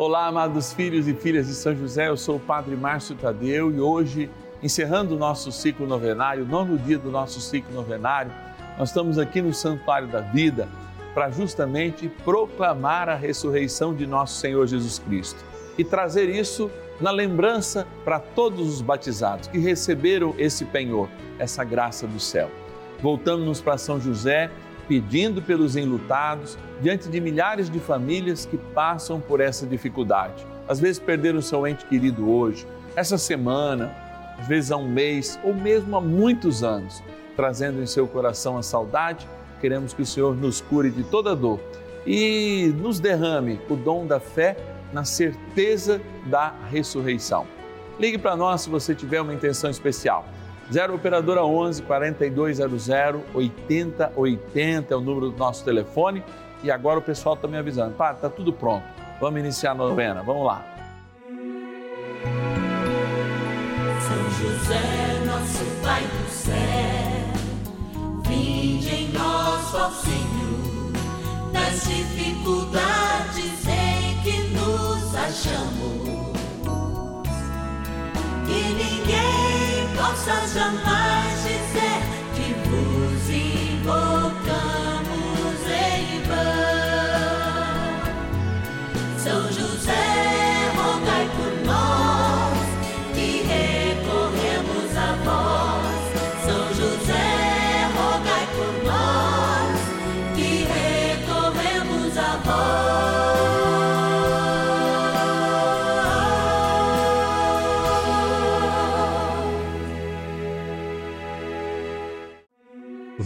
Olá, amados filhos e filhas de São José, eu sou o Padre Márcio Tadeu e hoje, encerrando o nosso ciclo novenário, nono dia do nosso ciclo novenário, nós estamos aqui no Santuário da Vida para justamente proclamar a ressurreição de nosso Senhor Jesus Cristo e trazer isso na lembrança para todos os batizados que receberam esse penhor, essa graça do céu. Voltamos para São José pedindo pelos enlutados, diante de milhares de famílias que passam por essa dificuldade. Às vezes perderam seu ente querido hoje, essa semana, às vezes há um mês ou mesmo há muitos anos, trazendo em seu coração a saudade. Queremos que o Senhor nos cure de toda dor e nos derrame o dom da fé na certeza da ressurreição. Ligue para nós se você tiver uma intenção especial. 0 Operadora 11 4200 8080 é o número do nosso telefone. E agora o pessoal está me avisando. Pá, tá tudo pronto. Vamos iniciar a novena. Vamos lá. São José, nosso Pai do céu, vinde em nós, ó Senhor, nas dificuldades em que nos achamos. Que ninguém possa jamais dizer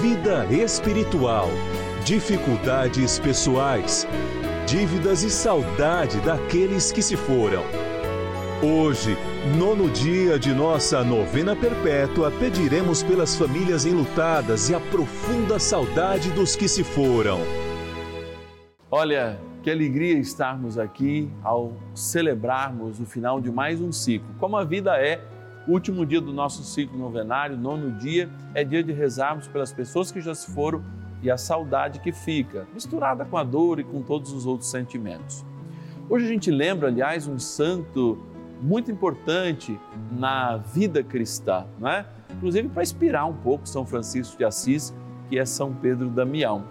vida espiritual, dificuldades pessoais, dívidas e saudade daqueles que se foram. Hoje, nono dia de nossa novena perpétua, pediremos pelas famílias enlutadas e a profunda saudade dos que se foram. Olha, que alegria estarmos aqui ao celebrarmos o final de mais um ciclo. Como a vida é último dia do nosso ciclo novenário, nono dia, é dia de rezarmos pelas pessoas que já se foram e a saudade que fica, misturada com a dor e com todos os outros sentimentos. Hoje a gente lembra, aliás, um santo muito importante na vida cristã, não é? Inclusive para inspirar um pouco São Francisco de Assis, que é São Pedro Damião.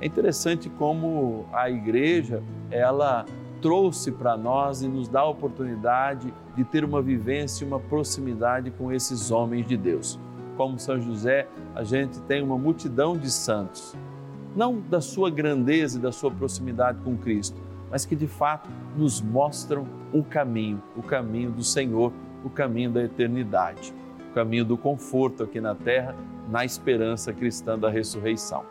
É interessante como a igreja, ela trouxe para nós e nos dá a oportunidade de ter uma vivência, uma proximidade com esses homens de Deus. Como São José, a gente tem uma multidão de santos, não da sua grandeza e da sua proximidade com Cristo, mas que de fato nos mostram o caminho, o caminho do Senhor, o caminho da eternidade, o caminho do conforto aqui na terra, na esperança cristã da ressurreição.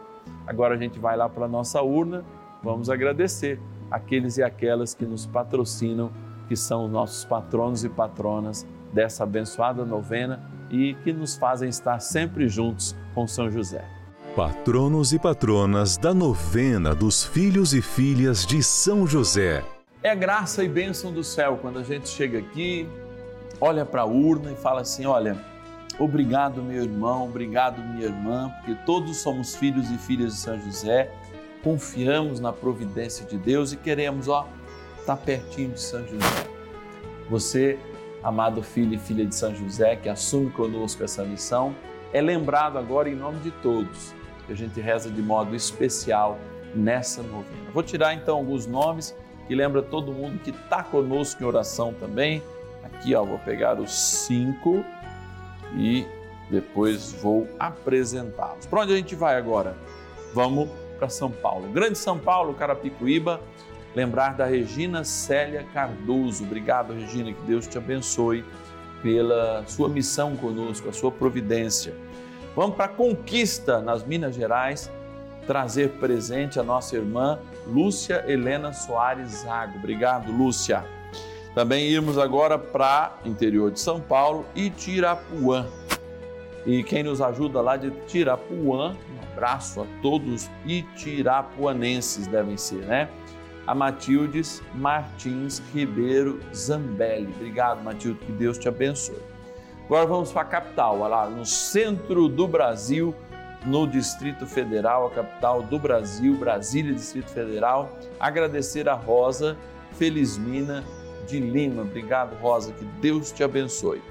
Agora a gente vai lá para a nossa urna, vamos agradecer aqueles e aquelas que nos patrocinam, que são nossos patronos e patronas dessa abençoada novena e que nos fazem estar sempre juntos com São José. Patronos e patronas da novena dos filhos e filhas de São José. É graça e bênção do céu quando a gente chega aqui, olha para a urna e fala assim: olha, obrigado, meu irmão, obrigado, minha irmã, porque todos somos filhos e filhas de São José confiamos na providência de Deus e queremos, ó, estar tá pertinho de São José. Você, amado filho e filha de São José, que assume conosco essa missão, é lembrado agora em nome de todos, que a gente reza de modo especial nessa novena. Vou tirar então alguns nomes que lembra todo mundo que está conosco em oração também. Aqui, ó, vou pegar os cinco e depois vou apresentá-los. Para onde a gente vai agora? Vamos para São Paulo. Grande São Paulo, Carapicuíba, lembrar da Regina Célia Cardoso. Obrigado, Regina, que Deus te abençoe pela sua missão conosco, a sua providência. Vamos para a Conquista, nas Minas Gerais, trazer presente a nossa irmã Lúcia Helena Soares Zago. Obrigado, Lúcia. Também irmos agora para interior de São Paulo e Tirapuã. E quem nos ajuda lá de Tirapuã, um abraço a todos itirapuanenses devem ser, né? A Matildes Martins Ribeiro Zambelli. Obrigado, Matilde, que Deus te abençoe. Agora vamos para a capital, lá no centro do Brasil, no Distrito Federal, a capital do Brasil, Brasília, Distrito Federal. Agradecer a Rosa Felizmina de Lima. Obrigado, Rosa, que Deus te abençoe.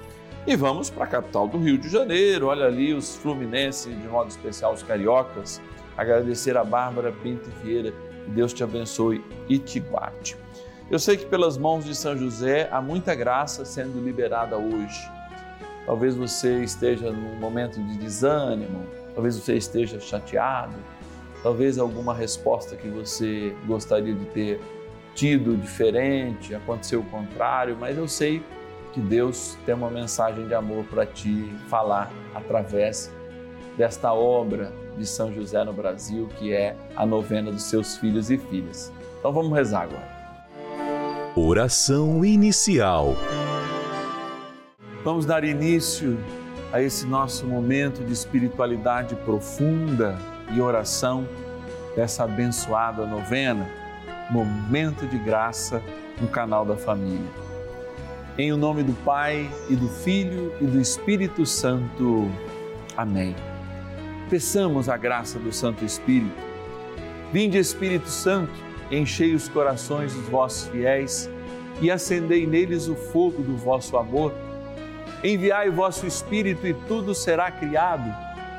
E vamos para a capital do Rio de Janeiro, olha ali os Fluminenses de modo especial, os cariocas. Agradecer a Bárbara Pinto Vieira, que Deus te abençoe e te guarde. Eu sei que pelas mãos de São José há muita graça sendo liberada hoje. Talvez você esteja num momento de desânimo, talvez você esteja chateado, talvez alguma resposta que você gostaria de ter tido diferente, aconteceu o contrário, mas eu sei que Deus tem uma mensagem de amor para te falar através desta obra de São José no Brasil, que é a novena dos seus filhos e filhas. Então vamos rezar agora. Oração inicial. Vamos dar início a esse nosso momento de espiritualidade profunda e oração dessa abençoada novena, momento de graça no canal da família. Em o nome do Pai e do Filho e do Espírito Santo. Amém. Peçamos a graça do Santo Espírito. Vinde, Espírito Santo, enchei os corações dos vossos fiéis e acendei neles o fogo do vosso amor. Enviai o vosso Espírito e tudo será criado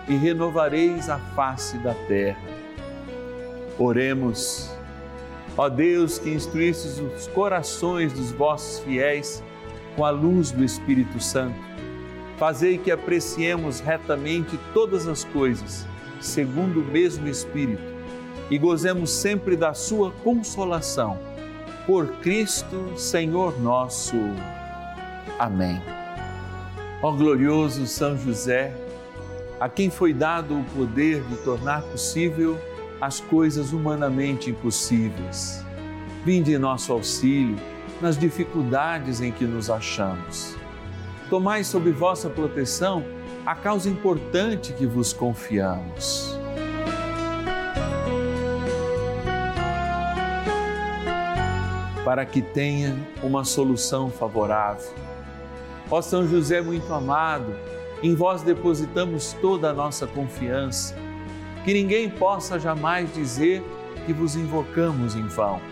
e renovareis a face da terra. Oremos. Ó Deus, que instruístes os corações dos vossos fiéis com a luz do Espírito Santo, fazei que apreciemos retamente todas as coisas, segundo o mesmo Espírito, e gozemos sempre da Sua consolação. Por Cristo, Senhor nosso. Amém. Ó glorioso São José, a quem foi dado o poder de tornar possível as coisas humanamente impossíveis. Vinde em nosso auxílio nas dificuldades em que nos achamos. Tomai sob vossa proteção a causa importante que vos confiamos. Para que tenha uma solução favorável. Ó São José muito amado, em vós depositamos toda a nossa confiança. Que ninguém possa jamais dizer que vos invocamos em vão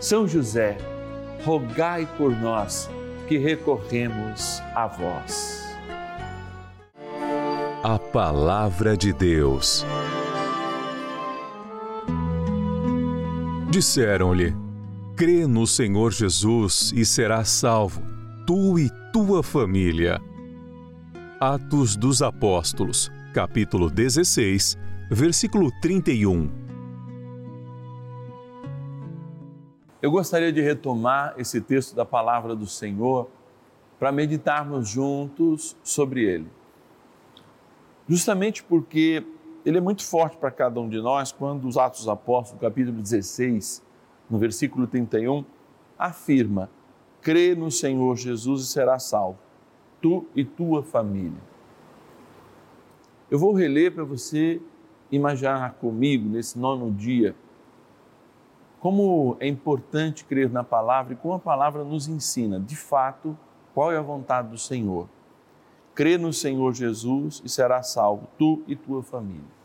são José, rogai por nós que recorremos a vós. A Palavra de Deus. Disseram-lhe: Crê no Senhor Jesus e serás salvo, tu e tua família. Atos dos Apóstolos, capítulo 16, versículo 31. Eu gostaria de retomar esse texto da palavra do Senhor para meditarmos juntos sobre ele. Justamente porque ele é muito forte para cada um de nós quando os Atos Apóstolos, capítulo 16, no versículo 31, afirma: crê no Senhor Jesus e será salvo, tu e tua família. Eu vou reler para você imaginar comigo nesse nono dia como é importante crer na palavra e como a palavra nos ensina, de fato, qual é a vontade do Senhor. Crê no Senhor Jesus e será salvo, tu e tua família.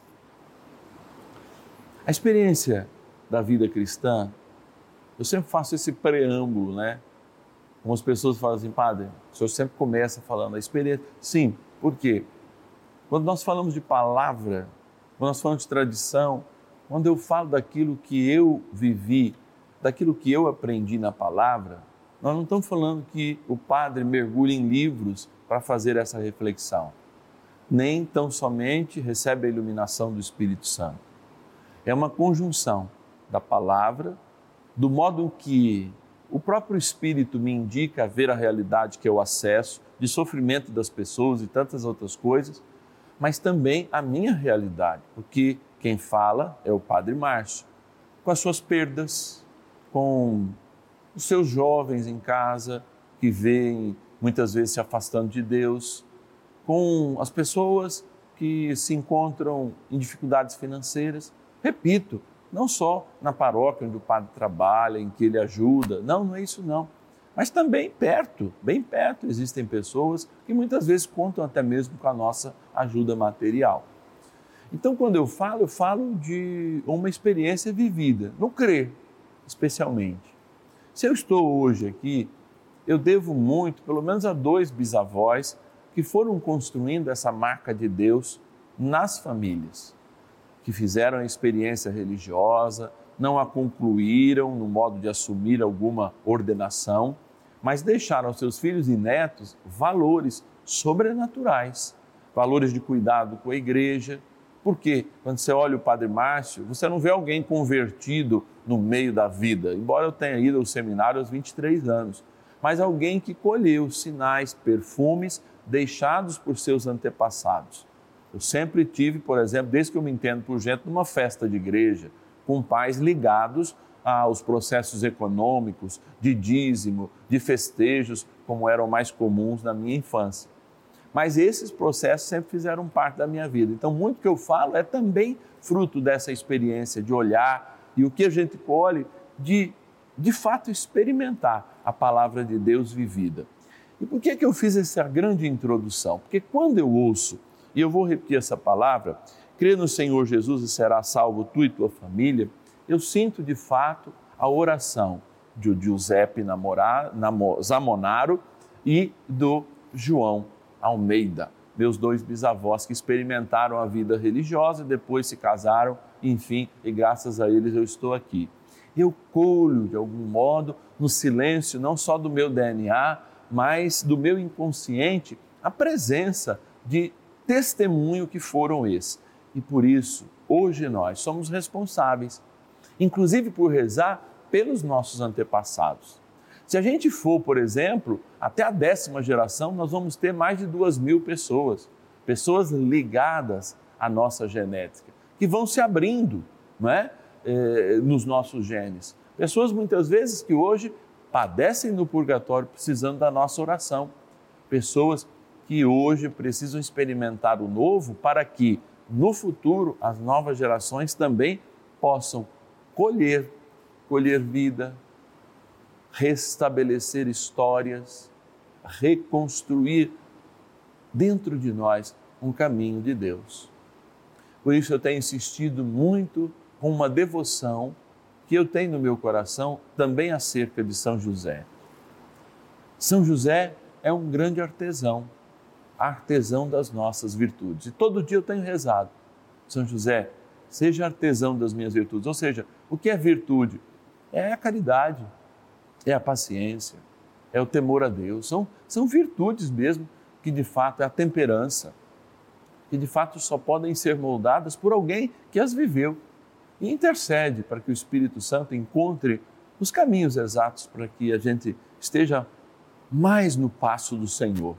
A experiência da vida cristã, eu sempre faço esse preâmbulo, né? Algumas pessoas falam assim, padre, o senhor sempre começa falando a experiência. Sim, por quê? Quando nós falamos de palavra, quando nós falamos de tradição, quando eu falo daquilo que eu vivi, daquilo que eu aprendi na palavra, Nós não estamos falando que o padre mergulhe em livros para fazer essa reflexão. Nem tão somente recebe a iluminação do Espírito Santo. É uma conjunção da palavra, do modo que o próprio Espírito me indica a ver a realidade que eu acesso, de sofrimento das pessoas e tantas outras coisas, mas também a minha realidade, porque quem fala é o Padre Márcio, com as suas perdas, com os seus jovens em casa que vêm muitas vezes se afastando de Deus, com as pessoas que se encontram em dificuldades financeiras. Repito, não só na paróquia onde o padre trabalha, em que ele ajuda, não, não é isso não. Mas também perto, bem perto, existem pessoas que muitas vezes contam até mesmo com a nossa ajuda material. Então, quando eu falo, eu falo de uma experiência vivida, no crer, especialmente. Se eu estou hoje aqui, eu devo muito, pelo menos a dois bisavós que foram construindo essa marca de Deus nas famílias, que fizeram a experiência religiosa, não a concluíram no modo de assumir alguma ordenação, mas deixaram aos seus filhos e netos valores sobrenaturais, valores de cuidado com a igreja. Porque quando você olha o Padre Márcio, você não vê alguém convertido no meio da vida, embora eu tenha ido ao seminário aos 23 anos, mas alguém que colheu sinais, perfumes deixados por seus antepassados. Eu sempre tive, por exemplo, desde que eu me entendo por gente, numa festa de igreja, com pais ligados aos processos econômicos, de dízimo, de festejos, como eram mais comuns na minha infância. Mas esses processos sempre fizeram parte da minha vida. Então, muito que eu falo é também fruto dessa experiência de olhar e o que a gente colhe de, de fato, experimentar a palavra de Deus vivida. E por que, que eu fiz essa grande introdução? Porque quando eu ouço, e eu vou repetir essa palavra, crê no Senhor Jesus e será salvo tu e tua família, eu sinto de fato a oração de Giuseppe Zamonaro e do João Almeida, meus dois bisavós que experimentaram a vida religiosa, depois se casaram, enfim, e graças a eles eu estou aqui. Eu colho, de algum modo, no silêncio, não só do meu DNA, mas do meu inconsciente, a presença de testemunho que foram esses. E por isso, hoje nós somos responsáveis, inclusive por rezar pelos nossos antepassados. Se a gente for, por exemplo, até a décima geração, nós vamos ter mais de duas mil pessoas, pessoas ligadas à nossa genética, que vão se abrindo não é? Eh, nos nossos genes. Pessoas muitas vezes que hoje padecem no purgatório precisando da nossa oração. Pessoas que hoje precisam experimentar o novo para que no futuro as novas gerações também possam colher, colher vida, restabelecer histórias, reconstruir dentro de nós um caminho de Deus. Por isso eu tenho insistido muito com uma devoção que eu tenho no meu coração também acerca de São José. São José é um grande artesão, artesão das nossas virtudes. E todo dia eu tenho rezado. São José, seja artesão das minhas virtudes. Ou seja, o que é virtude? É a caridade, é a paciência, é o temor a Deus, são, são virtudes mesmo que de fato é a temperança, que de fato só podem ser moldadas por alguém que as viveu e intercede para que o Espírito Santo encontre os caminhos exatos para que a gente esteja mais no passo do Senhor.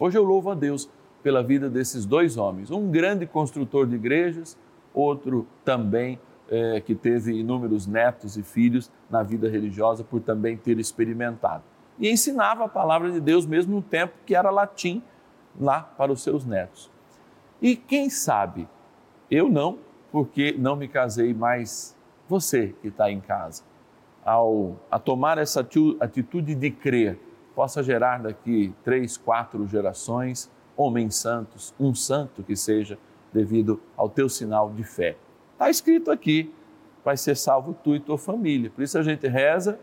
Hoje eu louvo a Deus pela vida desses dois homens, um grande construtor de igrejas, outro também é, que teve inúmeros netos e filhos na vida religiosa por também ter experimentado. E ensinava a palavra de Deus mesmo no tempo que era latim lá para os seus netos. E quem sabe, eu não, porque não me casei, mas você que está em casa, ao a tomar essa atitude de crer, possa gerar daqui três, quatro gerações homens santos, um santo que seja devido ao teu sinal de fé. Está escrito aqui: vai ser salvo tu e tua família. Por isso a gente reza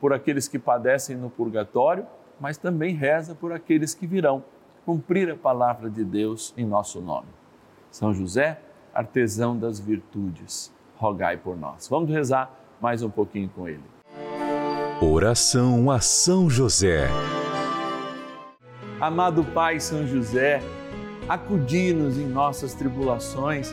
por aqueles que padecem no purgatório, mas também reza por aqueles que virão cumprir a palavra de Deus em nosso nome. São José, artesão das virtudes, rogai por nós. Vamos rezar mais um pouquinho com ele. Oração a São José. Amado Pai São José, acudi-nos em nossas tribulações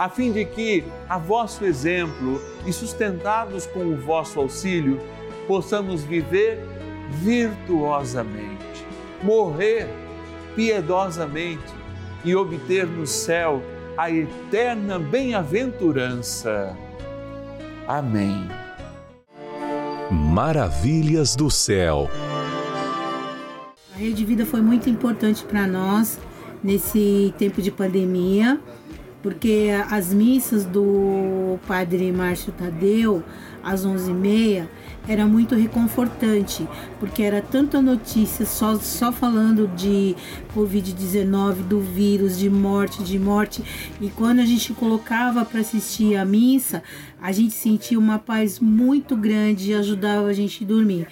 a fim de que, a vosso exemplo e sustentados com o vosso auxílio, possamos viver virtuosamente, morrer piedosamente e obter no céu a eterna bem-aventurança. Amém. Maravilhas do céu. A Rede Vida foi muito importante para nós nesse tempo de pandemia, porque as missas do Padre Márcio Tadeu às 11h30 era muito reconfortante, porque era tanta notícia só, só falando de Covid-19, do vírus, de morte, de morte. E quando a gente colocava para assistir a missa, a gente sentia uma paz muito grande e ajudava a gente a dormir.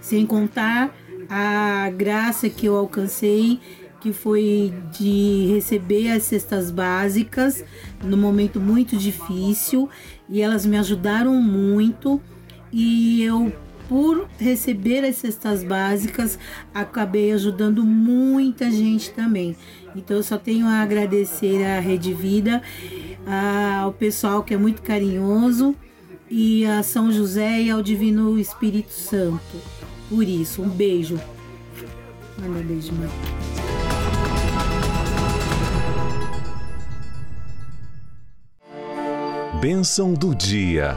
Sem contar a graça que eu alcancei que foi de receber as cestas básicas no momento muito difícil e elas me ajudaram muito e eu por receber as cestas básicas acabei ajudando muita gente também. Então eu só tenho a agradecer à Rede Vida, ao pessoal que é muito carinhoso e a São José e ao Divino Espírito Santo. Por isso, um beijo. Manda beijo, mãe. Bênção do dia.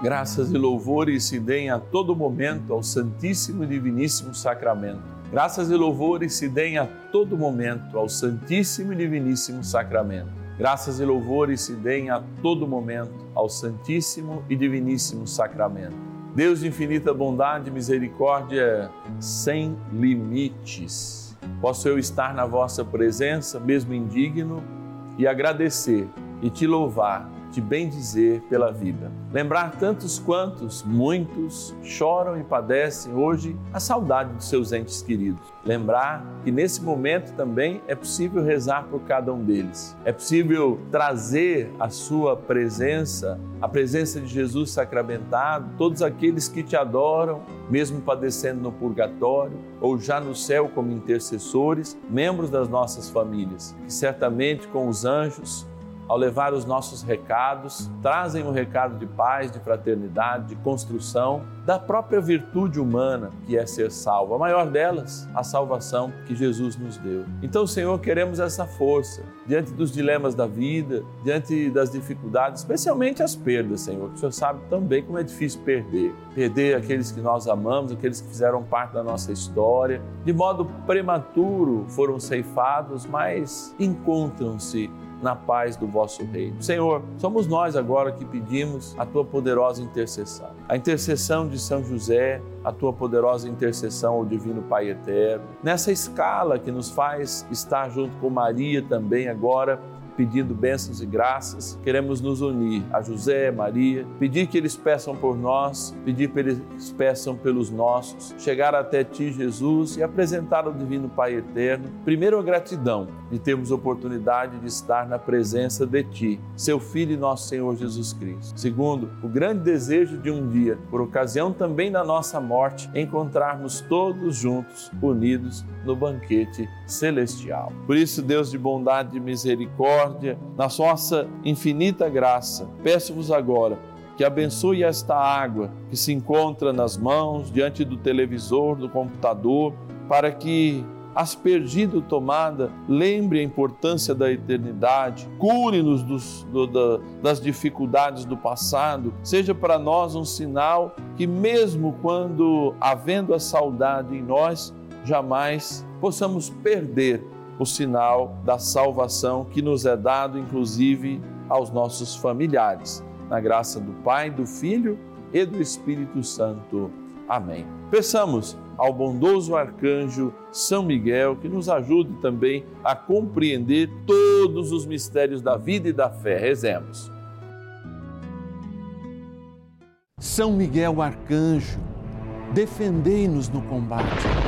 Graças e louvores se deem a todo momento ao Santíssimo e Diviníssimo Sacramento. Graças e louvores se deem a todo momento ao Santíssimo e Diviníssimo Sacramento. Graças e louvores se deem a todo momento ao Santíssimo e Diviníssimo Sacramento. Deus de infinita bondade e misericórdia sem limites. Posso eu estar na vossa presença, mesmo indigno, e agradecer e te louvar te bendizer pela vida. Lembrar tantos quantos, muitos, choram e padecem hoje a saudade dos seus entes queridos. Lembrar que nesse momento também é possível rezar por cada um deles. É possível trazer a sua presença, a presença de Jesus sacramentado, todos aqueles que te adoram, mesmo padecendo no purgatório ou já no céu como intercessores, membros das nossas famílias, que certamente com os anjos ao levar os nossos recados, trazem um recado de paz, de fraternidade, de construção da própria virtude humana que é ser salvo. A maior delas, a salvação que Jesus nos deu. Então, Senhor, queremos essa força diante dos dilemas da vida, diante das dificuldades, especialmente as perdas, Senhor, o Senhor sabe também como é difícil perder. Perder aqueles que nós amamos, aqueles que fizeram parte da nossa história, de modo prematuro foram ceifados, mas encontram-se na paz do vosso reino. Senhor, somos nós agora que pedimos a tua poderosa intercessão. A intercessão de São José, a tua poderosa intercessão ao Divino Pai Eterno. Nessa escala que nos faz estar junto com Maria também agora pedindo bênçãos e graças, queremos nos unir a José, Maria, pedir que eles peçam por nós, pedir que eles peçam pelos nossos, chegar até Ti, Jesus, e apresentar ao Divino Pai Eterno, primeiro a gratidão de termos oportunidade de estar na presença de Ti, Seu Filho e nosso Senhor Jesus Cristo. Segundo, o grande desejo de um dia, por ocasião também da nossa morte, encontrarmos todos juntos, unidos no banquete celestial. Por isso, Deus de bondade e misericórdia, na nossa infinita graça, peço-vos agora que abençoe esta água que se encontra nas mãos, diante do televisor, do computador, para que aspergido tomada, lembre a importância da eternidade, cure-nos do, da, das dificuldades do passado, seja para nós um sinal que, mesmo quando havendo a saudade em nós, jamais possamos perder o sinal da salvação que nos é dado, inclusive aos nossos familiares. Na graça do Pai, do Filho e do Espírito Santo. Amém. Peçamos ao bondoso arcanjo São Miguel que nos ajude também a compreender todos os mistérios da vida e da fé. Rezemos. São Miguel arcanjo, defendei-nos no combate.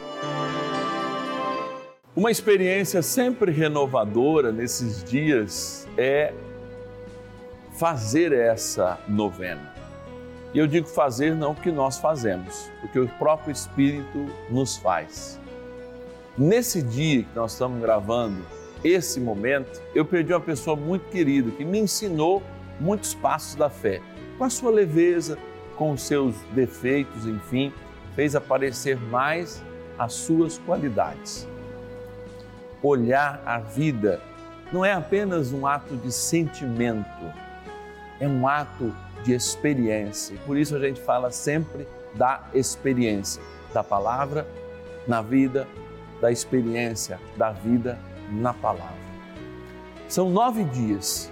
Uma experiência sempre renovadora nesses dias é fazer essa novena. E eu digo fazer não porque nós fazemos, porque o próprio Espírito nos faz. Nesse dia que nós estamos gravando esse momento, eu perdi uma pessoa muito querida que me ensinou muitos passos da fé. Com a sua leveza, com os seus defeitos, enfim, fez aparecer mais as suas qualidades. Olhar a vida não é apenas um ato de sentimento, é um ato de experiência. Por isso a gente fala sempre da experiência, da palavra na vida, da experiência da vida na palavra. São nove dias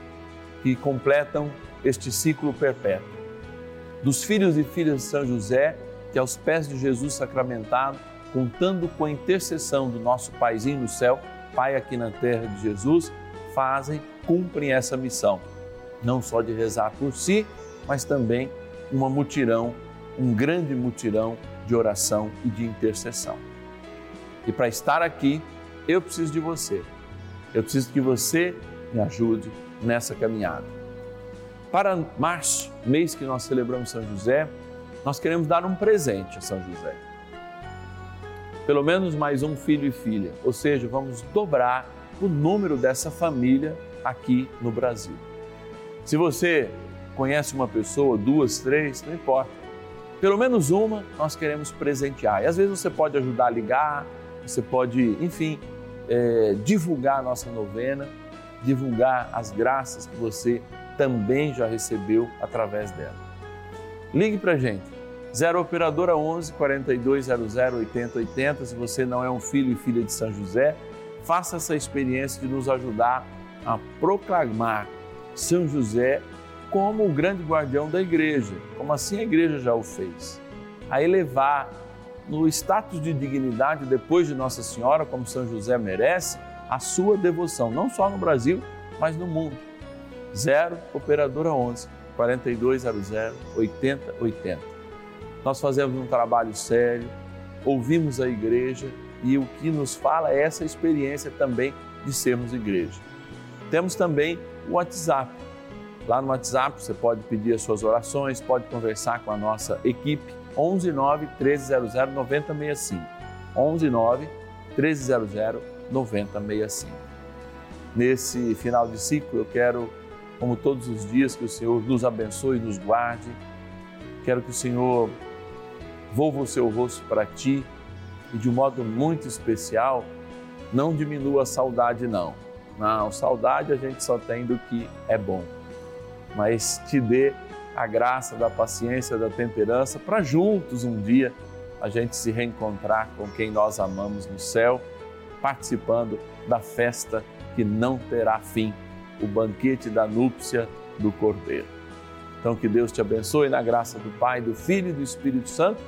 que completam este ciclo perpétuo. Dos filhos e filhas de São José, que aos pés de Jesus sacramentado, contando com a intercessão do nosso Paizinho no céu, Pai aqui na terra de Jesus, fazem, cumprem essa missão, não só de rezar por si, mas também uma mutirão, um grande mutirão de oração e de intercessão. E para estar aqui, eu preciso de você. Eu preciso que você me ajude nessa caminhada. Para março, mês que nós celebramos São José, nós queremos dar um presente a São José. Pelo menos mais um filho e filha, ou seja, vamos dobrar o número dessa família aqui no Brasil. Se você conhece uma pessoa, duas, três, não importa. Pelo menos uma nós queremos presentear. E às vezes você pode ajudar a ligar, você pode, enfim, é, divulgar a nossa novena, divulgar as graças que você também já recebeu através dela. Ligue para gente, 0 Operadora 11 4200 8080. Se você não é um filho e filha de São José, faça essa experiência de nos ajudar a proclamar São José como o grande guardião da igreja, como assim a igreja já o fez. A elevar no status de dignidade depois de Nossa Senhora, como São José merece, a sua devoção, não só no Brasil, mas no mundo. 0 Operadora 11 4200 8080. Nós fazemos um trabalho sério, ouvimos a igreja e o que nos fala é essa experiência também de sermos igreja. Temos também o WhatsApp Lá no WhatsApp você pode pedir as suas orações, pode conversar com a nossa equipe 11 9 1300 9065. 11 9 1300 9065. Nesse final de ciclo eu quero, como todos os dias, que o Senhor nos abençoe e nos guarde. Quero que o Senhor volva o seu rosto para ti e de um modo muito especial, não diminua a saudade não Não, saudade a gente só tem do que é bom. Mas te dê a graça da paciência, da temperança, para juntos um dia a gente se reencontrar com quem nós amamos no céu, participando da festa que não terá fim, o banquete da núpcia do Cordeiro. Então que Deus te abençoe na graça do Pai, do Filho e do Espírito Santo.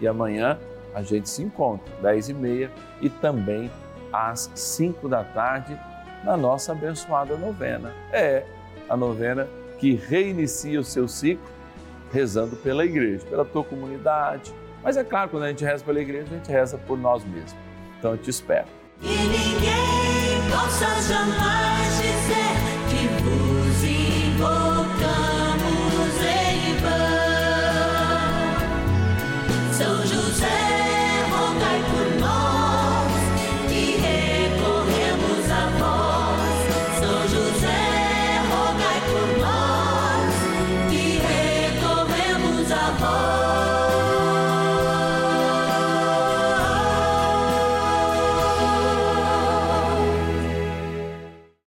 E amanhã a gente se encontra, 10 e meia e também às 5 da tarde, na nossa abençoada novena. É a novena que reinicia o seu ciclo rezando pela igreja, pela tua comunidade. Mas é claro, quando a gente reza pela igreja, a gente reza por nós mesmos. Então eu te espero. Ninguém possa jamais